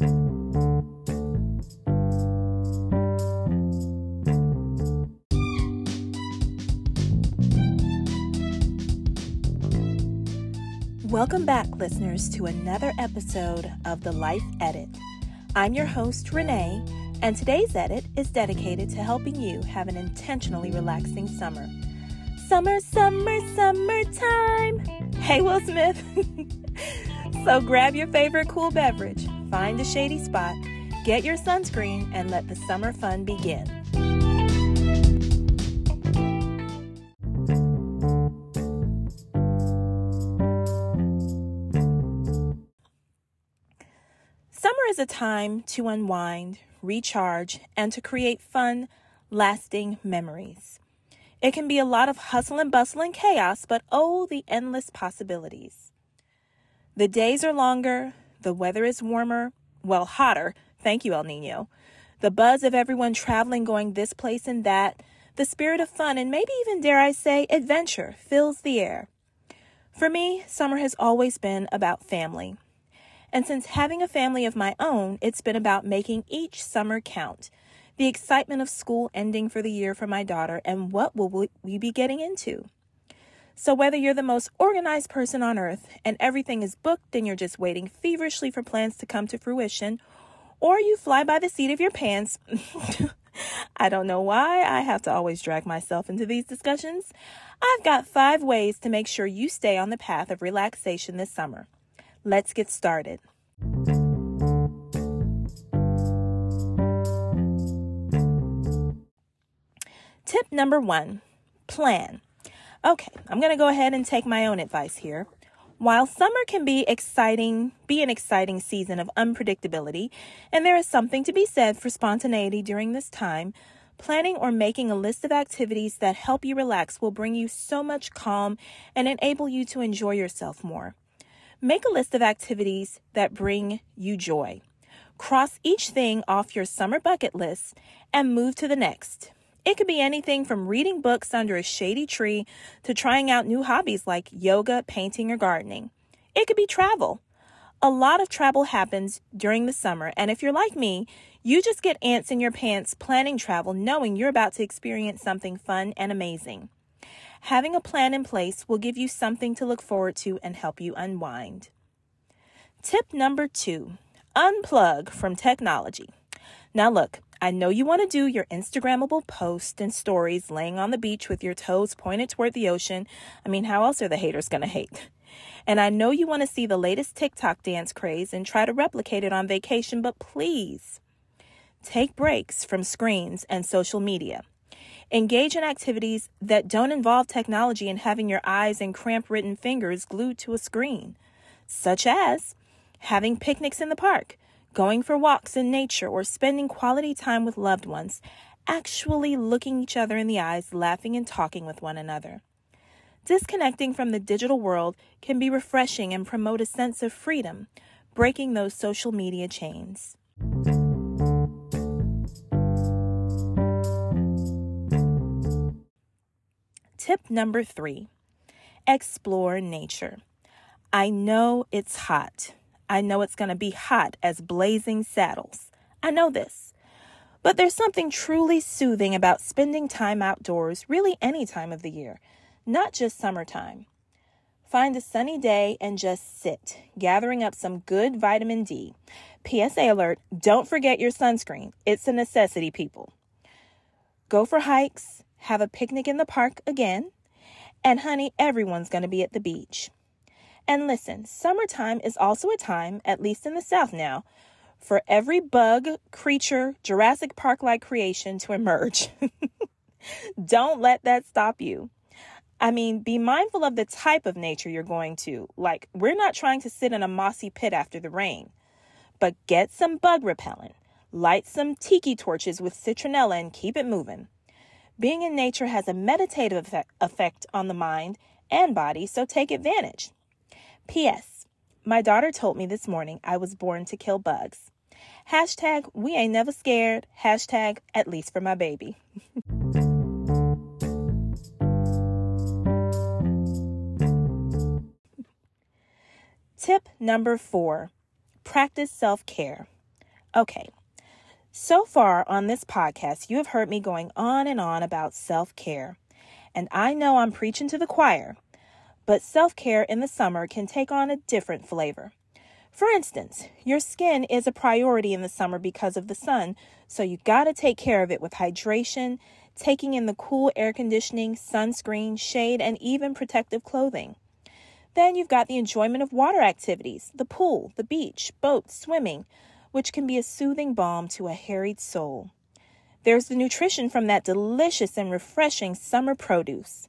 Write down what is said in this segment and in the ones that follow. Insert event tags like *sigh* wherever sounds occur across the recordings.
Welcome back, listeners, to another episode of The Life Edit. I'm your host, Renee, and today's edit is dedicated to helping you have an intentionally relaxing summer. Summer, summer, summertime. Hey, Will Smith. *laughs* so grab your favorite cool beverage, find a shady spot, get your sunscreen, and let the summer fun begin. Summer is a time to unwind, recharge, and to create fun, lasting memories. It can be a lot of hustle and bustle and chaos, but oh, the endless possibilities. The days are longer, the weather is warmer, well, hotter. Thank you, El Nino. The buzz of everyone traveling, going this place and that, the spirit of fun, and maybe even, dare I say, adventure fills the air. For me, summer has always been about family. And since having a family of my own, it's been about making each summer count. The excitement of school ending for the year for my daughter, and what will we be getting into? So, whether you're the most organized person on earth and everything is booked and you're just waiting feverishly for plans to come to fruition, or you fly by the seat of your pants, *laughs* I don't know why I have to always drag myself into these discussions. I've got five ways to make sure you stay on the path of relaxation this summer. Let's get started. Tip number one plan. Okay, I'm going to go ahead and take my own advice here. While summer can be exciting, be an exciting season of unpredictability, and there is something to be said for spontaneity during this time, planning or making a list of activities that help you relax will bring you so much calm and enable you to enjoy yourself more. Make a list of activities that bring you joy. Cross each thing off your summer bucket list and move to the next. It could be anything from reading books under a shady tree to trying out new hobbies like yoga, painting, or gardening. It could be travel. A lot of travel happens during the summer, and if you're like me, you just get ants in your pants planning travel knowing you're about to experience something fun and amazing. Having a plan in place will give you something to look forward to and help you unwind. Tip number two unplug from technology. Now, look, I know you want to do your Instagrammable posts and stories laying on the beach with your toes pointed toward the ocean. I mean, how else are the haters going to hate? And I know you want to see the latest TikTok dance craze and try to replicate it on vacation, but please take breaks from screens and social media. Engage in activities that don't involve technology and having your eyes and cramp ridden fingers glued to a screen, such as having picnics in the park, going for walks in nature, or spending quality time with loved ones, actually looking each other in the eyes, laughing and talking with one another. Disconnecting from the digital world can be refreshing and promote a sense of freedom, breaking those social media chains. Tip number three explore nature. I know it's hot. I know it's going to be hot as blazing saddles. I know this. But there's something truly soothing about spending time outdoors, really any time of the year, not just summertime. Find a sunny day and just sit, gathering up some good vitamin D. PSA alert don't forget your sunscreen. It's a necessity, people. Go for hikes, have a picnic in the park again, and honey, everyone's going to be at the beach. And listen, summertime is also a time, at least in the South now, for every bug, creature, Jurassic Park like creation to emerge. *laughs* Don't let that stop you. I mean, be mindful of the type of nature you're going to. Like, we're not trying to sit in a mossy pit after the rain, but get some bug repellent, light some tiki torches with citronella, and keep it moving. Being in nature has a meditative effect on the mind and body, so take advantage. P.S. My daughter told me this morning I was born to kill bugs. Hashtag we ain't never scared. Hashtag at least for my baby. *laughs* Tip number four practice self care. Okay, so far on this podcast, you have heard me going on and on about self care. And I know I'm preaching to the choir, but self care in the summer can take on a different flavor. For instance, your skin is a priority in the summer because of the sun, so you gotta take care of it with hydration, taking in the cool air conditioning, sunscreen, shade, and even protective clothing. Then you've got the enjoyment of water activities, the pool, the beach, boats, swimming, which can be a soothing balm to a harried soul. There's the nutrition from that delicious and refreshing summer produce.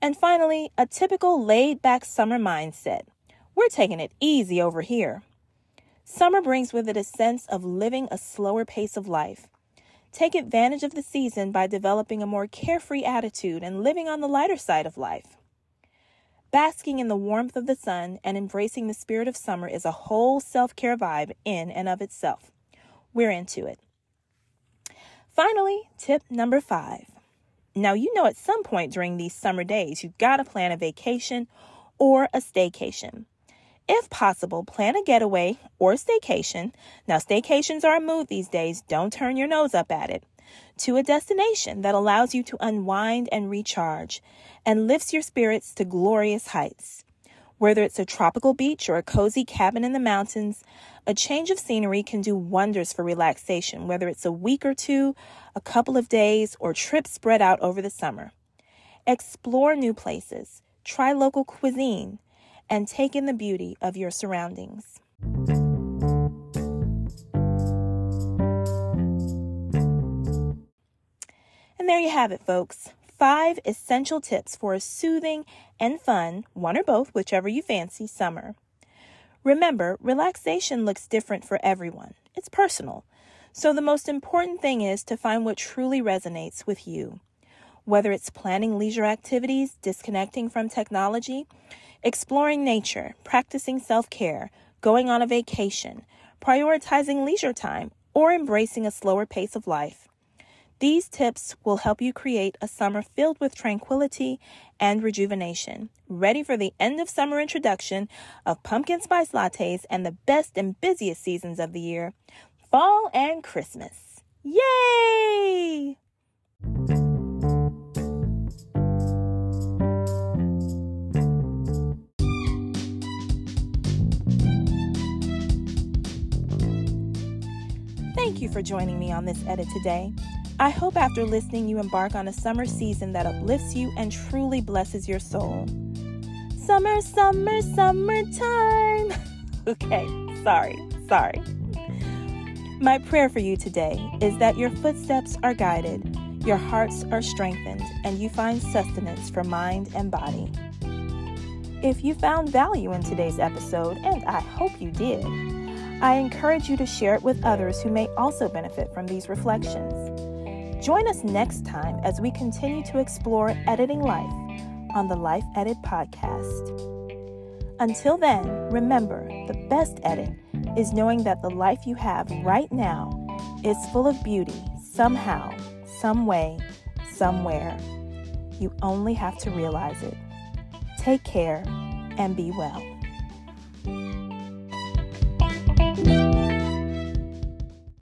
And finally, a typical laid back summer mindset. We're taking it easy over here. Summer brings with it a sense of living a slower pace of life. Take advantage of the season by developing a more carefree attitude and living on the lighter side of life. Basking in the warmth of the sun and embracing the spirit of summer is a whole self care vibe in and of itself. We're into it. Finally, tip number five. Now, you know at some point during these summer days, you've got to plan a vacation or a staycation. If possible, plan a getaway or staycation. Now, staycations are a mood these days. Don't turn your nose up at it. To a destination that allows you to unwind and recharge and lifts your spirits to glorious heights. Whether it's a tropical beach or a cozy cabin in the mountains, a change of scenery can do wonders for relaxation, whether it's a week or two, a couple of days, or trips spread out over the summer. Explore new places, try local cuisine, and take in the beauty of your surroundings. And there you have it, folks. Five essential tips for a soothing and fun, one or both, whichever you fancy, summer. Remember, relaxation looks different for everyone, it's personal. So the most important thing is to find what truly resonates with you. Whether it's planning leisure activities, disconnecting from technology, exploring nature, practicing self care, going on a vacation, prioritizing leisure time, or embracing a slower pace of life. These tips will help you create a summer filled with tranquility and rejuvenation, ready for the end of summer introduction of pumpkin spice lattes and the best and busiest seasons of the year, fall and Christmas. Yay! Thank you for joining me on this edit today. I hope after listening, you embark on a summer season that uplifts you and truly blesses your soul. Summer, summer, summertime. *laughs* okay, sorry, sorry. My prayer for you today is that your footsteps are guided, your hearts are strengthened, and you find sustenance for mind and body. If you found value in today's episode, and I hope you did, I encourage you to share it with others who may also benefit from these reflections. Join us next time as we continue to explore editing life on the Life Edit podcast. Until then, remember the best edit is knowing that the life you have right now is full of beauty somehow, some way, somewhere. You only have to realize it. Take care and be well.